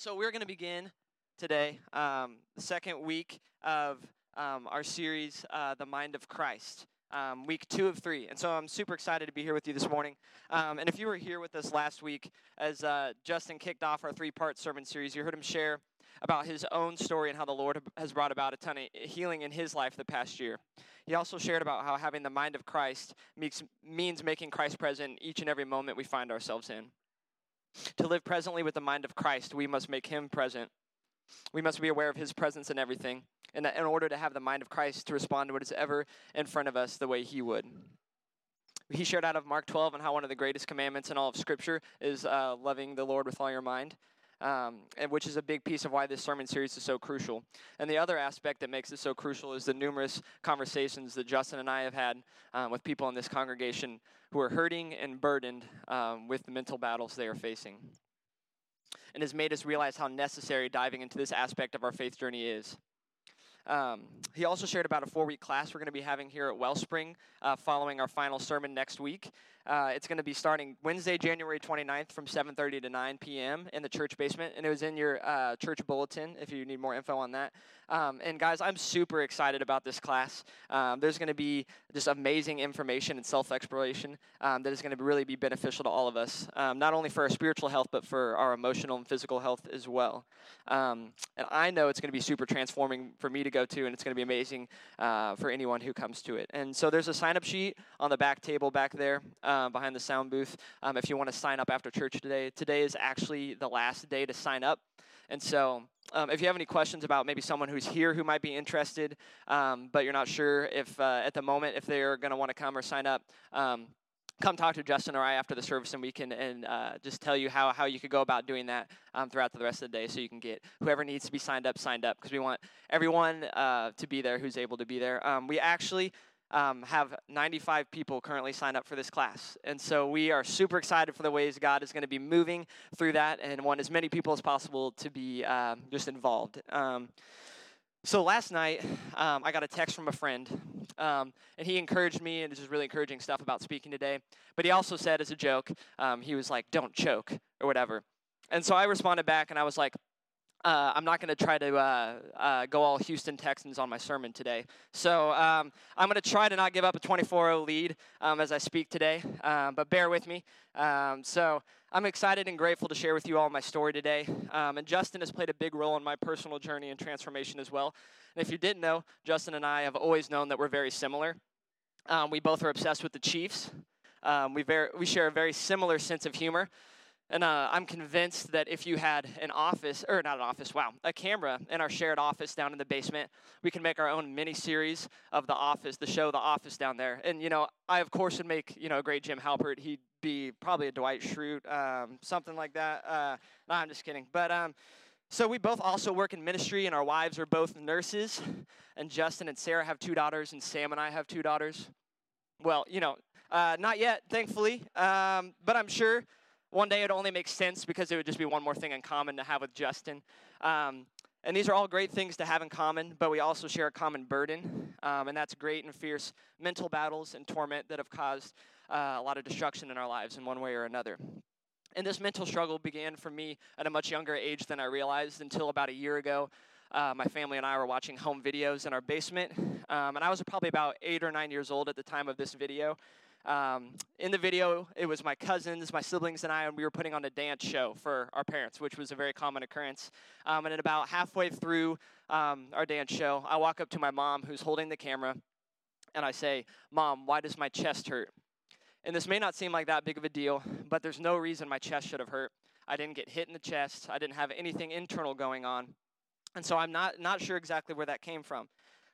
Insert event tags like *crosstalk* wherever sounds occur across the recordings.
So we're going to begin today, um, the second week of um, our series, uh, The Mind of Christ. Um, week two of three. And so I'm super excited to be here with you this morning. Um, and if you were here with us last week, as uh, Justin kicked off our three part sermon series, you heard him share about his own story and how the Lord has brought about a ton of healing in his life the past year. He also shared about how having the mind of Christ means making Christ present each and every moment we find ourselves in. To live presently with the mind of Christ, we must make him present. We must be aware of his presence in everything, in, in order to have the mind of Christ to respond to what is ever in front of us the way he would. He shared out of Mark 12 on how one of the greatest commandments in all of Scripture is uh, loving the Lord with all your mind um, and which is a big piece of why this sermon series is so crucial. And the other aspect that makes it so crucial is the numerous conversations that Justin and I have had um, with people in this congregation who are hurting and burdened um, with the mental battles they are facing. And has made us realize how necessary diving into this aspect of our faith journey is. Um, he also shared about a four week class we're going to be having here at Wellspring uh, following our final sermon next week. Uh, it's going to be starting Wednesday, January 29th from 7.30 to 9 p.m. in the church basement. And it was in your uh, church bulletin if you need more info on that. Um, and guys, I'm super excited about this class. Um, there's going to be just amazing information and self-exploration um, that is going to really be beneficial to all of us, um, not only for our spiritual health, but for our emotional and physical health as well. Um, and I know it's going to be super transforming for me to go to, and it's going to be amazing uh, for anyone who comes to it. And so there's a sign-up sheet on the back table back there um, behind the sound booth if you want to sign up after church today. Today is actually the last day to sign up. And so, um, if you have any questions about maybe someone who's here who might be interested, um, but you're not sure if uh, at the moment if they're going to want to come or sign up, um, come talk to Justin or I after the service, and we can and uh, just tell you how, how you could go about doing that um, throughout the rest of the day, so you can get whoever needs to be signed up signed up because we want everyone uh, to be there who's able to be there. Um, we actually um, have 95 people currently signed up for this class. And so we are super excited for the ways God is going to be moving through that and want as many people as possible to be um, just involved. Um, so last night, um, I got a text from a friend, um, and he encouraged me, and this is really encouraging stuff about speaking today. But he also said, as a joke, um, he was like, don't choke, or whatever. And so I responded back, and I was like, uh, I'm not going to try to uh, uh, go all Houston Texans on my sermon today. So um, I'm going to try to not give up a 24 0 lead um, as I speak today, um, but bear with me. Um, so I'm excited and grateful to share with you all my story today. Um, and Justin has played a big role in my personal journey and transformation as well. And if you didn't know, Justin and I have always known that we're very similar. Um, we both are obsessed with the Chiefs. we, we share a very similar sense of humor. And uh, I'm convinced that if you had an office, or not an office, wow, a camera in our shared office down in the basement, we can make our own mini series of The Office, the show The Office down there. And, you know, I, of course, would make, you know, a great Jim Halpert. He'd be probably a Dwight Schrute, um, something like that. Uh, no, I'm just kidding. But, um, so we both also work in ministry, and our wives are both nurses. And Justin and Sarah have two daughters, and Sam and I have two daughters. Well, you know, uh, not yet, thankfully, um, but I'm sure one day it only makes sense because it would just be one more thing in common to have with Justin. Um, and these are all great things to have in common, but we also share a common burden, um, and that's great and fierce mental battles and torment that have caused uh, a lot of destruction in our lives in one way or another. And this mental struggle began for me at a much younger age than I realized until about a year ago. Uh, my family and I were watching home videos in our basement, um, and I was probably about eight or nine years old at the time of this video. Um, in the video, it was my cousins, my siblings, and I, and we were putting on a dance show for our parents, which was a very common occurrence. Um, and at about halfway through um, our dance show, I walk up to my mom, who's holding the camera, and I say, Mom, why does my chest hurt? And this may not seem like that big of a deal, but there's no reason my chest should have hurt. I didn't get hit in the chest, I didn't have anything internal going on. And so I'm not, not sure exactly where that came from.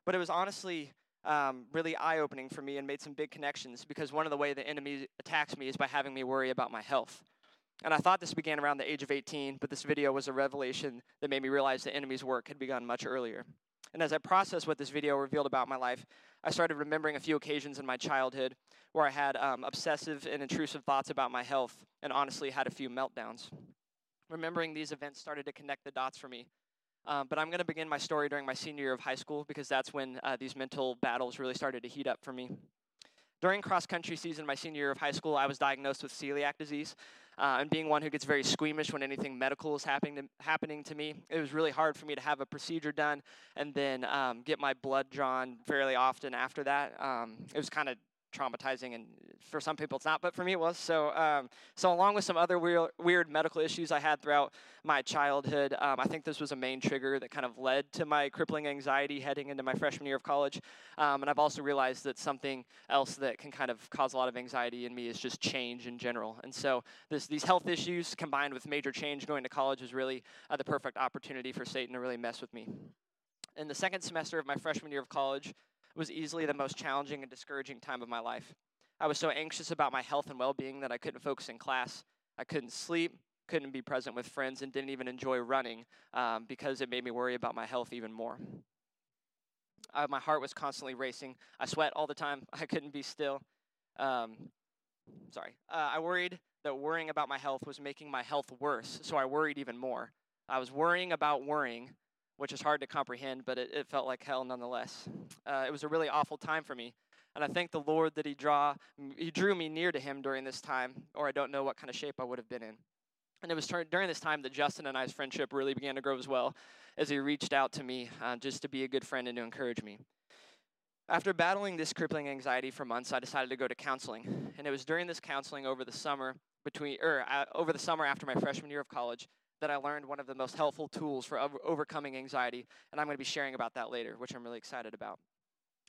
But it was honestly um, really eye opening for me and made some big connections because one of the way the enemy attacks me is by having me worry about my health. And I thought this began around the age of 18, but this video was a revelation that made me realize the enemy's work had begun much earlier. And as I processed what this video revealed about my life, I started remembering a few occasions in my childhood where I had um, obsessive and intrusive thoughts about my health and honestly had a few meltdowns. Remembering these events started to connect the dots for me um, but I'm going to begin my story during my senior year of high school because that's when uh, these mental battles really started to heat up for me. During cross country season, my senior year of high school, I was diagnosed with celiac disease. Uh, and being one who gets very squeamish when anything medical is happening to, happening to me, it was really hard for me to have a procedure done and then um, get my blood drawn fairly often after that. Um, it was kind of traumatizing, and for some people it's not, but for me it was. So, um, so along with some other weird, weird medical issues I had throughout my childhood, um, I think this was a main trigger that kind of led to my crippling anxiety heading into my freshman year of college. Um, and I've also realized that something else that can kind of cause a lot of anxiety in me is just change in general. And so this, these health issues combined with major change going to college was really uh, the perfect opportunity for Satan to really mess with me. In the second semester of my freshman year of college, was easily the most challenging and discouraging time of my life. I was so anxious about my health and well being that I couldn't focus in class. I couldn't sleep, couldn't be present with friends, and didn't even enjoy running um, because it made me worry about my health even more. Uh, my heart was constantly racing. I sweat all the time. *laughs* I couldn't be still. Um, sorry. Uh, I worried that worrying about my health was making my health worse, so I worried even more. I was worrying about worrying, which is hard to comprehend, but it, it felt like hell nonetheless. Uh, it was a really awful time for me. And I thank the Lord that he, draw, he drew me near to Him during this time, or I don't know what kind of shape I would have been in. And it was during this time that Justin and I's friendship really began to grow as well, as he reached out to me uh, just to be a good friend and to encourage me. After battling this crippling anxiety for months, I decided to go to counseling. And it was during this counseling over the summer, between, or uh, over the summer after my freshman year of college, that I learned one of the most helpful tools for over- overcoming anxiety, and I'm going to be sharing about that later, which I'm really excited about.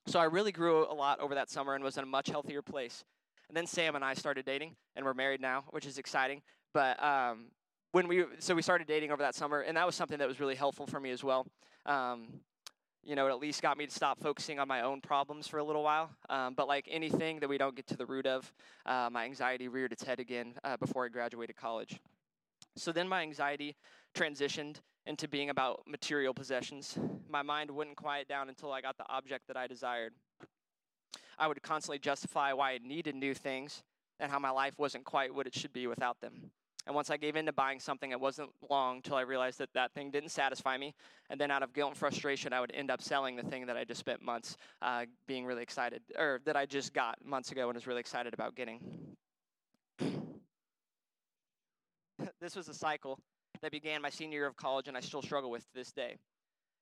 So I really grew a lot over that summer and was in a much healthier place. And then Sam and I started dating, and we're married now, which is exciting. But um, when we so we started dating over that summer, and that was something that was really helpful for me as well. Um, you know, it at least got me to stop focusing on my own problems for a little while. Um, but like anything that we don't get to the root of, uh, my anxiety reared its head again uh, before I graduated college. So then my anxiety transitioned into being about material possessions. My mind wouldn't quiet down until I got the object that I desired. I would constantly justify why I needed new things and how my life wasn't quite what it should be without them. And once I gave in to buying something, it wasn't long till I realized that that thing didn't satisfy me. And then, out of guilt and frustration, I would end up selling the thing that I just spent months uh, being really excited, or that I just got months ago and was really excited about getting. This was a cycle that began my senior year of college and I still struggle with to this day.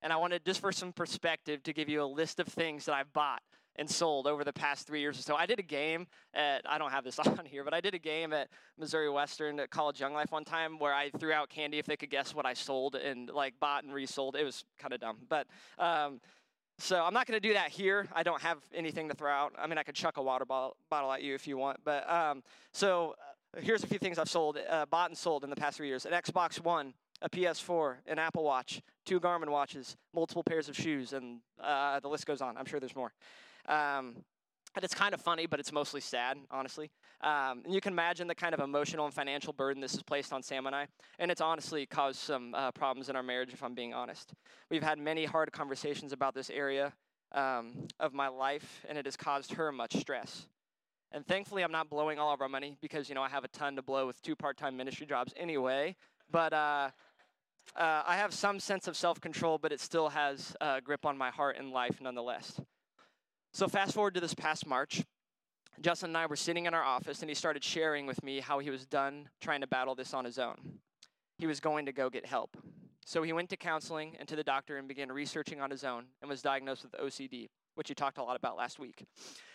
And I wanted, just for some perspective, to give you a list of things that I've bought and sold over the past three years or so. I did a game at, I don't have this *laughs* on here, but I did a game at Missouri Western at College Young Life one time where I threw out candy if they could guess what I sold and like bought and resold. It was kind of dumb. But, um, so I'm not going to do that here. I don't have anything to throw out. I mean, I could chuck a water bottle, bottle at you if you want. But um, so here's a few things I've sold, uh, bought and sold in the past three years: an Xbox One, a PS4, an Apple Watch, two Garmin watches, multiple pairs of shoes, and uh, the list goes on. I'm sure there's more. Um, and it's kind of funny, but it's mostly sad, honestly. Um, and you can imagine the kind of emotional and financial burden this has placed on Sam and I. And it's honestly caused some uh, problems in our marriage, if I'm being honest. We've had many hard conversations about this area um, of my life, and it has caused her much stress. And thankfully, I'm not blowing all of our money because, you know, I have a ton to blow with two part time ministry jobs anyway. But uh, uh, I have some sense of self control, but it still has a grip on my heart and life nonetheless. So, fast forward to this past March. Justin and I were sitting in our office, and he started sharing with me how he was done trying to battle this on his own. He was going to go get help. So he went to counseling and to the doctor and began researching on his own and was diagnosed with OCD which you talked a lot about last week.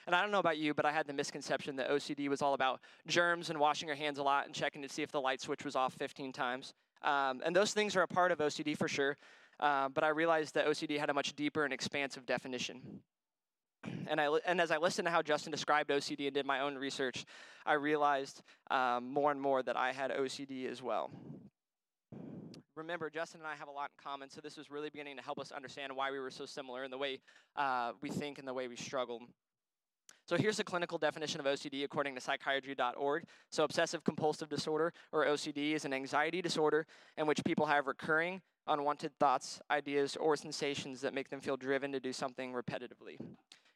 And I don't know about you, but I had the misconception that OCD was all about germs and washing your hands a lot and checking to see if the light switch was off 15 times. Um, and those things are a part of OCD for sure. Uh, but I realized that OCD had a much deeper and expansive definition. And, I, and as I listened to how Justin described OCD and did my own research, I realized um, more and more that I had OCD as well remember, Justin and I have a lot in common, so this was really beginning to help us understand why we were so similar in the way uh, we think and the way we struggle. So here's the clinical definition of OCD according to psychiatry.org. So obsessive compulsive disorder, or OCD, is an anxiety disorder in which people have recurring, unwanted thoughts, ideas, or sensations that make them feel driven to do something repetitively.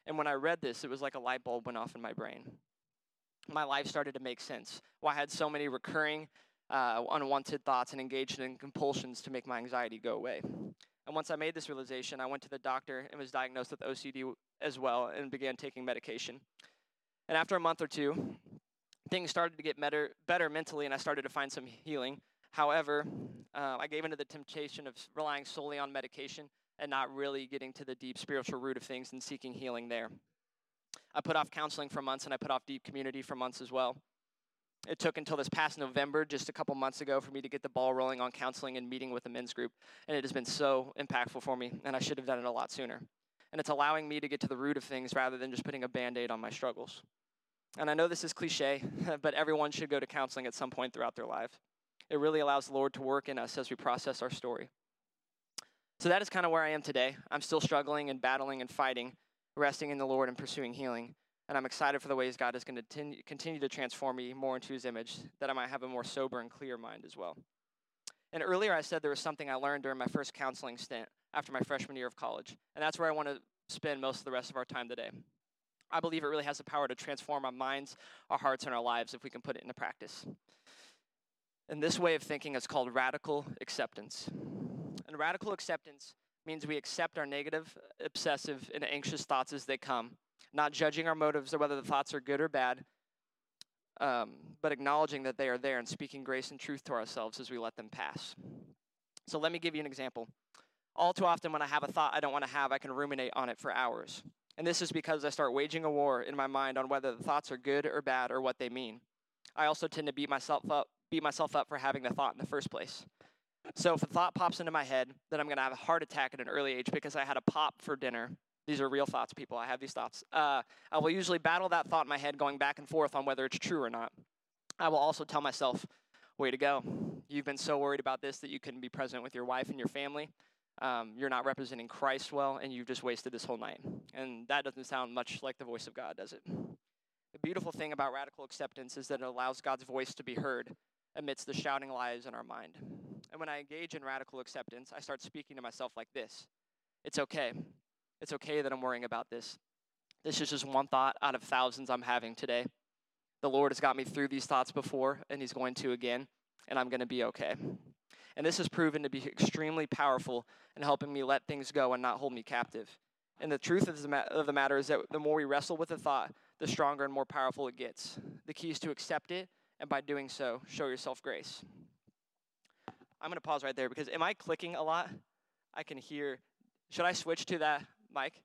And when I read this, it was like a light bulb went off in my brain. My life started to make sense. Why I had so many recurring uh, unwanted thoughts and engaged in compulsions to make my anxiety go away. And once I made this realization, I went to the doctor and was diagnosed with OCD as well and began taking medication. And after a month or two, things started to get better, better mentally, and I started to find some healing. However, uh, I gave into the temptation of relying solely on medication and not really getting to the deep spiritual root of things and seeking healing there. I put off counseling for months and I put off deep community for months as well. It took until this past November, just a couple months ago, for me to get the ball rolling on counseling and meeting with the men's group. And it has been so impactful for me, and I should have done it a lot sooner. And it's allowing me to get to the root of things rather than just putting a band aid on my struggles. And I know this is cliche, *laughs* but everyone should go to counseling at some point throughout their life. It really allows the Lord to work in us as we process our story. So that is kind of where I am today. I'm still struggling and battling and fighting, resting in the Lord and pursuing healing. And I'm excited for the ways God is going to continue to transform me more into his image, that I might have a more sober and clear mind as well. And earlier I said there was something I learned during my first counseling stint after my freshman year of college. And that's where I want to spend most of the rest of our time today. I believe it really has the power to transform our minds, our hearts, and our lives if we can put it into practice. And this way of thinking is called radical acceptance. And radical acceptance means we accept our negative, obsessive, and anxious thoughts as they come, not judging our motives or whether the thoughts are good or bad, um, but acknowledging that they are there and speaking grace and truth to ourselves as we let them pass. So let me give you an example. All too often, when I have a thought I don't want to have, I can ruminate on it for hours. And this is because I start waging a war in my mind on whether the thoughts are good or bad or what they mean. I also tend to beat myself up, beat myself up for having the thought in the first place. So if a thought pops into my head that I'm going to have a heart attack at an early age because I had a pop for dinner, these are real thoughts, people. I have these thoughts. Uh, I will usually battle that thought in my head, going back and forth on whether it's true or not. I will also tell myself, way to go. You've been so worried about this that you couldn't be present with your wife and your family. Um, you're not representing Christ well, and you've just wasted this whole night. And that doesn't sound much like the voice of God, does it? The beautiful thing about radical acceptance is that it allows God's voice to be heard amidst the shouting lies in our mind. And when I engage in radical acceptance, I start speaking to myself like this It's okay. It's okay that I'm worrying about this. This is just one thought out of thousands I'm having today. The Lord has got me through these thoughts before, and He's going to again, and I'm going to be okay. And this has proven to be extremely powerful in helping me let things go and not hold me captive. And the truth of the, matter is that the more we wrestle with a thought, the stronger and more powerful it gets. The key is to accept it, and by doing so, show yourself grace. I'm going to pause right there because am I clicking a lot? I can hear. Should I switch to that mic?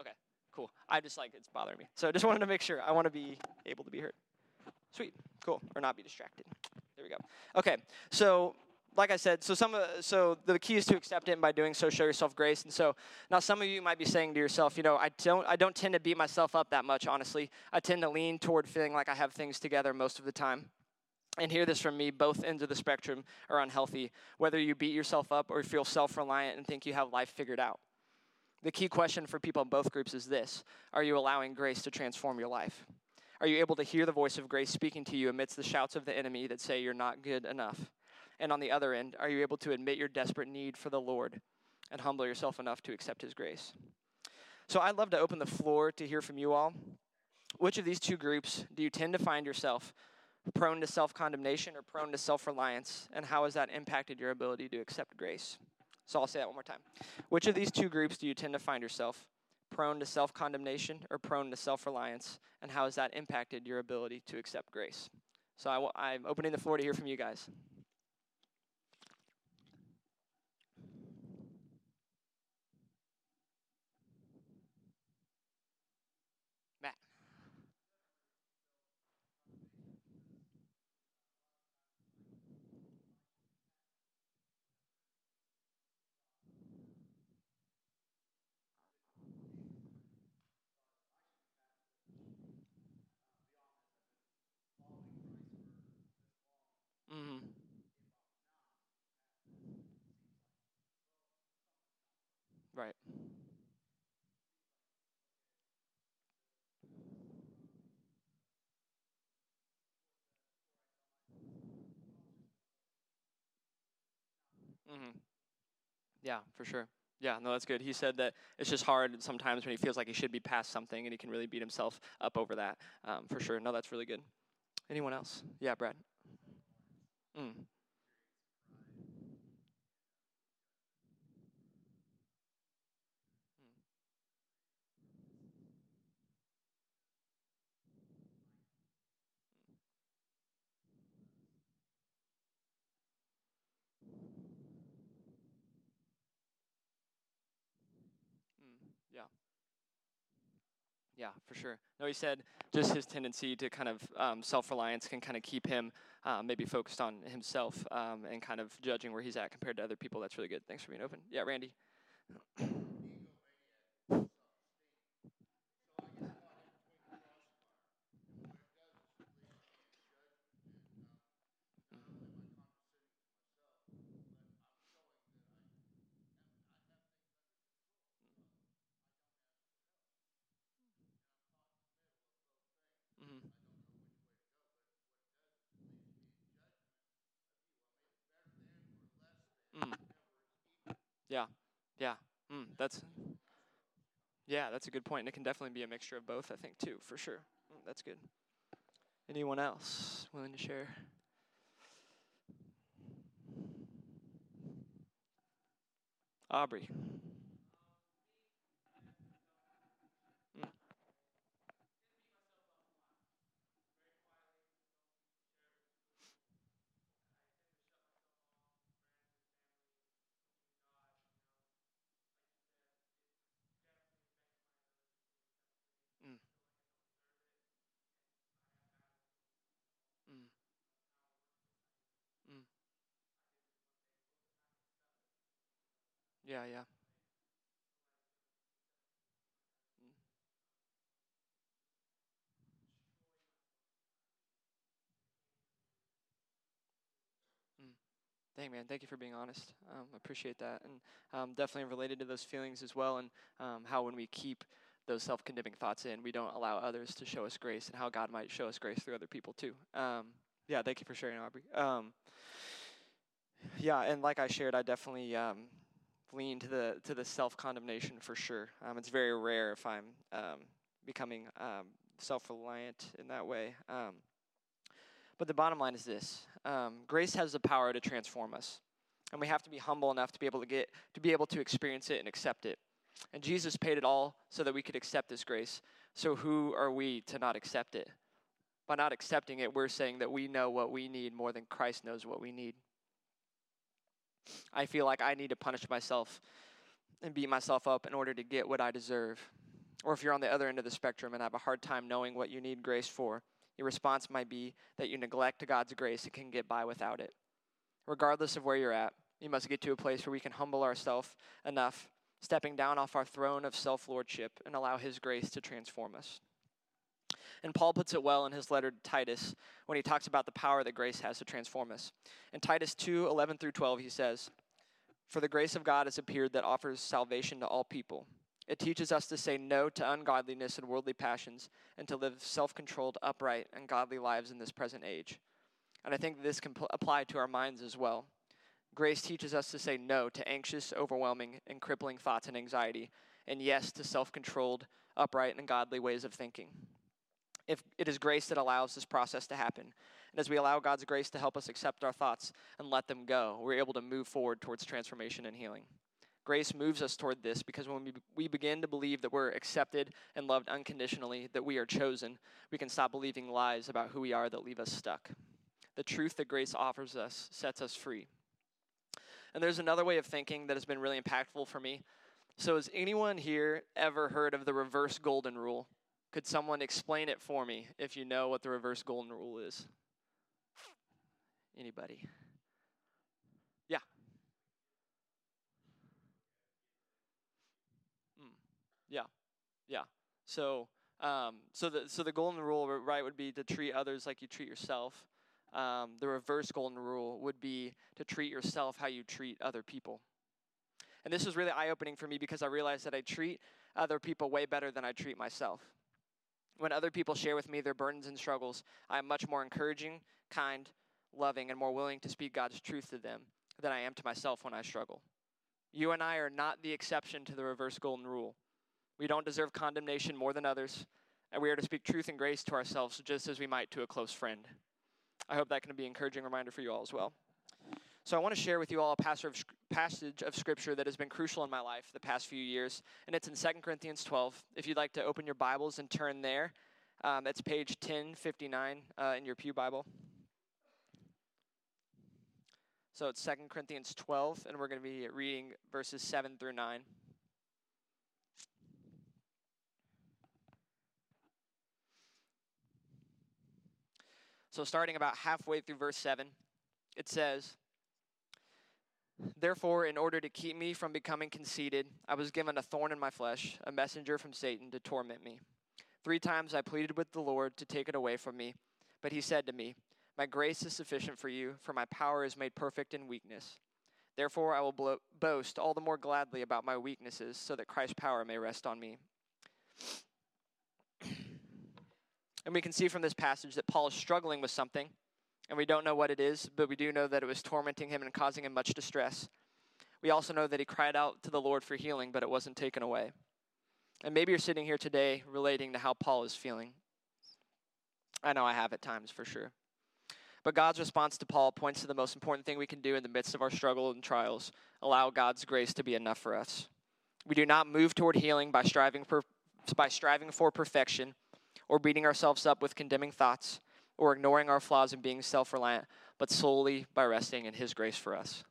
Okay, cool. I just like it's bothering me. So I just *laughs* wanted to make sure. I want to be able to be heard. Sweet, cool, or not be distracted. There we go. Okay, so like I said, so some so the key is to accept it, and by doing so, show yourself grace. And so now, some of you might be saying to yourself, you know, I don't I don't tend to beat myself up that much. Honestly, I tend to lean toward feeling like I have things together most of the time. And hear this from me: both ends of the spectrum are unhealthy. Whether you beat yourself up or feel self-reliant and think you have life figured out. The key question for people in both groups is this: Are you allowing grace to transform your life? Are you able to hear the voice of grace speaking to you amidst the shouts of the enemy that say you're not good enough? And on the other end, are you able to admit your desperate need for the Lord and humble yourself enough to accept his grace? So I'd love to open the floor to hear from you all. Which of these two groups do you tend to find yourself prone to self condemnation or prone to self reliance? And how has that impacted your ability to accept grace? So I'll say that one more time. Which of these two groups do you tend to find yourself prone to self condemnation or prone to self reliance? And how has that impacted your ability to accept grace? So i w- I'm opening the floor to hear from you guys. Matt. Mm-hmm. Right. Mm-hmm. Yeah, for sure. Yeah, no, that's good. He said that it's just hard sometimes when he feels like he should be past something and he can really beat himself up over that. Um, for sure. No, that's really good. Anyone else? Yeah, Brad. Mm. Yeah. Yeah, for sure. No, he said just his tendency to kind of um, self reliance can kind of keep him um, maybe focused on himself um, and kind of judging where he's at compared to other people. That's really good. Thanks for being open. Yeah, Randy. Yeah, yeah. Mm, that's yeah, that's a good point. And it can definitely be a mixture of both, I think, too, for sure. Mm, that's good. Anyone else willing to share? Aubrey. Yeah, yeah. Mm. Dang, man, thank you for being honest. Um, appreciate that. And um, definitely related to those feelings as well, and um, how when we keep those self condemning thoughts in, we don't allow others to show us grace, and how God might show us grace through other people too. Um, yeah, thank you for sharing, Aubrey. Um, yeah, and like I shared, I definitely um, lean to the to the self condemnation for sure. Um, it's very rare if I'm um, becoming um, self reliant in that way. Um, but the bottom line is this: um, grace has the power to transform us, and we have to be humble enough to be able to get to be able to experience it and accept it. And Jesus paid it all so that we could accept this grace. So who are we to not accept it? By not accepting it, we're saying that we know what we need more than Christ knows what we need. I feel like I need to punish myself and beat myself up in order to get what I deserve. Or if you're on the other end of the spectrum and have a hard time knowing what you need grace for, your response might be that you neglect God's grace and can get by without it. Regardless of where you're at, you must get to a place where we can humble ourselves enough, stepping down off our throne of self lordship, and allow His grace to transform us. And Paul puts it well in his letter to Titus when he talks about the power that grace has to transform us. In Titus 2 11 through 12, he says, For the grace of God has appeared that offers salvation to all people. It teaches us to say no to ungodliness and worldly passions and to live self controlled, upright, and godly lives in this present age. And I think this can pl- apply to our minds as well. Grace teaches us to say no to anxious, overwhelming, and crippling thoughts and anxiety, and yes to self controlled, upright, and godly ways of thinking if it is grace that allows this process to happen. And as we allow God's grace to help us accept our thoughts and let them go, we're able to move forward towards transformation and healing. Grace moves us toward this because when we, we begin to believe that we're accepted and loved unconditionally, that we are chosen, we can stop believing lies about who we are that leave us stuck. The truth that grace offers us sets us free. And there's another way of thinking that has been really impactful for me. So, has anyone here ever heard of the reverse golden rule? Could someone explain it for me if you know what the reverse golden rule is? Anybody? Yeah. Mm. Yeah. Yeah. So, um, so the so the golden rule, right, would be to treat others like you treat yourself. Um, the reverse golden rule would be to treat yourself how you treat other people. And this was really eye opening for me because I realized that I treat other people way better than I treat myself. When other people share with me their burdens and struggles, I am much more encouraging, kind, loving, and more willing to speak God's truth to them than I am to myself when I struggle. You and I are not the exception to the reverse golden rule. We don't deserve condemnation more than others, and we are to speak truth and grace to ourselves just as we might to a close friend. I hope that can be an encouraging reminder for you all as well. So I want to share with you all a passage passage of Scripture that has been crucial in my life the past few years, and it's in 2 Corinthians 12. If you'd like to open your Bibles and turn there, um, that's page 1059 uh, in your Pew Bible. So it's 2 Corinthians 12, and we're going to be reading verses 7 through 9. So, starting about halfway through verse 7, it says, Therefore, in order to keep me from becoming conceited, I was given a thorn in my flesh, a messenger from Satan to torment me. Three times I pleaded with the Lord to take it away from me, but he said to me, My grace is sufficient for you, for my power is made perfect in weakness. Therefore, I will blo- boast all the more gladly about my weaknesses, so that Christ's power may rest on me. *clears throat* And we can see from this passage that Paul is struggling with something, and we don't know what it is, but we do know that it was tormenting him and causing him much distress. We also know that he cried out to the Lord for healing, but it wasn't taken away. And maybe you're sitting here today relating to how Paul is feeling. I know I have at times for sure. But God's response to Paul points to the most important thing we can do in the midst of our struggle and trials allow God's grace to be enough for us. We do not move toward healing by striving for, by striving for perfection or beating ourselves up with condemning thoughts or ignoring our flaws and being self reliant, but solely by resting in His grace for us.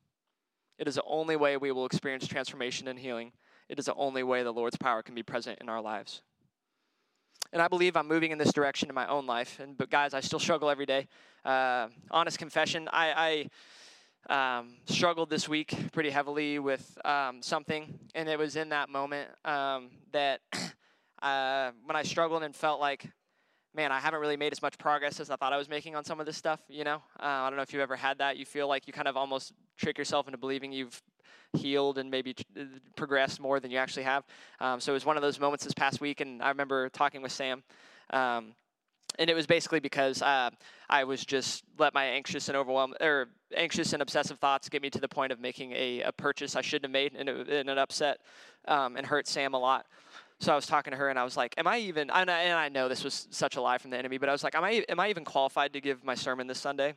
It is the only way we will experience transformation and healing. It is the only way the Lord's power can be present in our lives. And I believe I'm moving in this direction in my own life. And but guys, I still struggle every day. Uh, honest confession, I, I um, struggled this week pretty heavily with um, something, and it was in that moment um, that *clears throat* uh, when I struggled and felt like, man, I haven't really made as much progress as I thought I was making on some of this stuff. You know, uh, I don't know if you've ever had that. You feel like you kind of almost trick yourself into believing you've healed and maybe uh, progressed more than you actually have. Um, so it was one of those moments this past week, and I remember talking with Sam. Um, and it was basically because uh, I was just let my anxious and overwhelmed or anxious and obsessive thoughts get me to the point of making a, a purchase I shouldn't have made, and it, and it upset um, and hurt Sam a lot. So I was talking to her, and I was like, "Am I even?" And I, and I know this was such a lie from the enemy, but I was like, "Am I? Am I even qualified to give my sermon this Sunday?"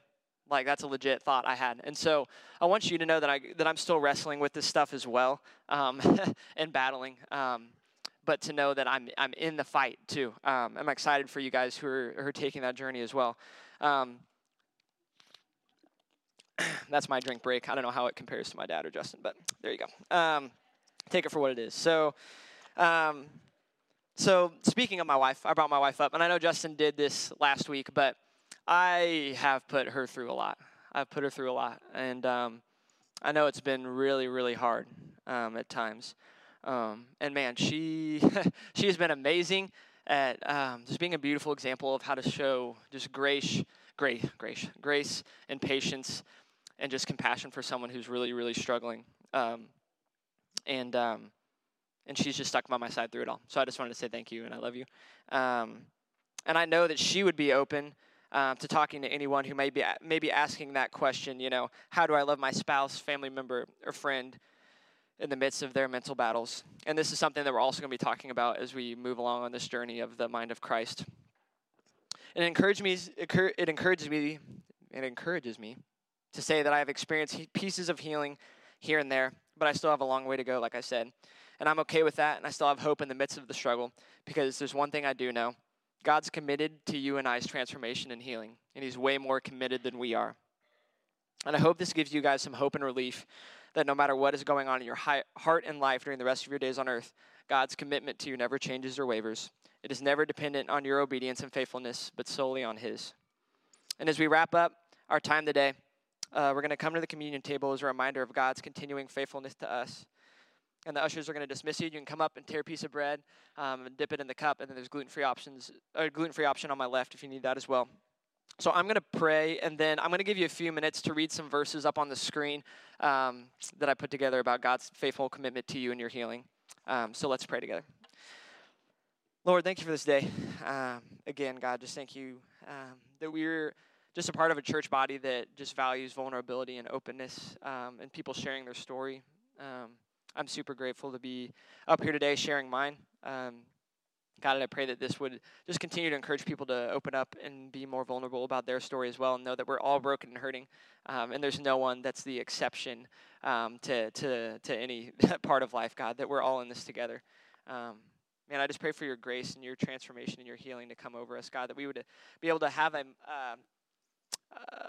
Like that's a legit thought I had, and so I want you to know that I that I'm still wrestling with this stuff as well, um, *laughs* and battling. Um, but to know that I'm I'm in the fight too. Um, I'm excited for you guys who are, who are taking that journey as well. Um, *clears throat* that's my drink break. I don't know how it compares to my dad or Justin, but there you go. Um, take it for what it is. So. Um, so speaking of my wife, I brought my wife up, and I know Justin did this last week, but I have put her through a lot. I've put her through a lot, and um, I know it's been really, really hard um, at times. Um, and man, she *laughs* she has been amazing at um, just being a beautiful example of how to show just grace, grace, grace, grace, and patience, and just compassion for someone who's really, really struggling. Um, and um, and she's just stuck by my side through it all. So I just wanted to say thank you and I love you. Um, and I know that she would be open um, to talking to anyone who may be maybe asking that question. You know, how do I love my spouse, family member, or friend in the midst of their mental battles? And this is something that we're also going to be talking about as we move along on this journey of the mind of Christ. It encourages me. It encourages me. It encourages me to say that I have experienced pieces of healing here and there, but I still have a long way to go. Like I said. And I'm okay with that, and I still have hope in the midst of the struggle because there's one thing I do know God's committed to you and I's transformation and healing, and He's way more committed than we are. And I hope this gives you guys some hope and relief that no matter what is going on in your heart and life during the rest of your days on earth, God's commitment to you never changes or wavers. It is never dependent on your obedience and faithfulness, but solely on His. And as we wrap up our time today, uh, we're going to come to the communion table as a reminder of God's continuing faithfulness to us and the ushers are going to dismiss you. You can come up and tear a piece of bread um, and dip it in the cup, and then there's gluten-free options, a gluten-free option on my left if you need that as well. So I'm going to pray, and then I'm going to give you a few minutes to read some verses up on the screen um, that I put together about God's faithful commitment to you and your healing. Um, so let's pray together. Lord, thank you for this day. Um, again, God, just thank you um, that we're just a part of a church body that just values vulnerability and openness um, and people sharing their story. I'm super grateful to be up here today sharing mine. Um, God, I pray that this would just continue to encourage people to open up and be more vulnerable about their story as well, and know that we're all broken and hurting, um, and there's no one that's the exception um, to to to any *laughs* part of life. God, that we're all in this together. Um, man, I just pray for your grace and your transformation and your healing to come over us, God, that we would be able to have a, uh,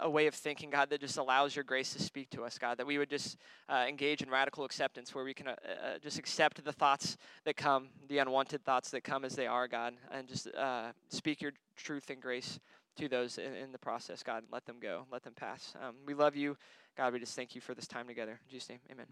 a way of thinking, God, that just allows your grace to speak to us, God, that we would just uh, engage in radical acceptance where we can uh, uh, just accept the thoughts that come, the unwanted thoughts that come as they are, God, and just uh, speak your truth and grace to those in, in, the process. God, let them go, let them pass. Um, we love you. God, we just thank you for this time together. In Jesus' name, amen.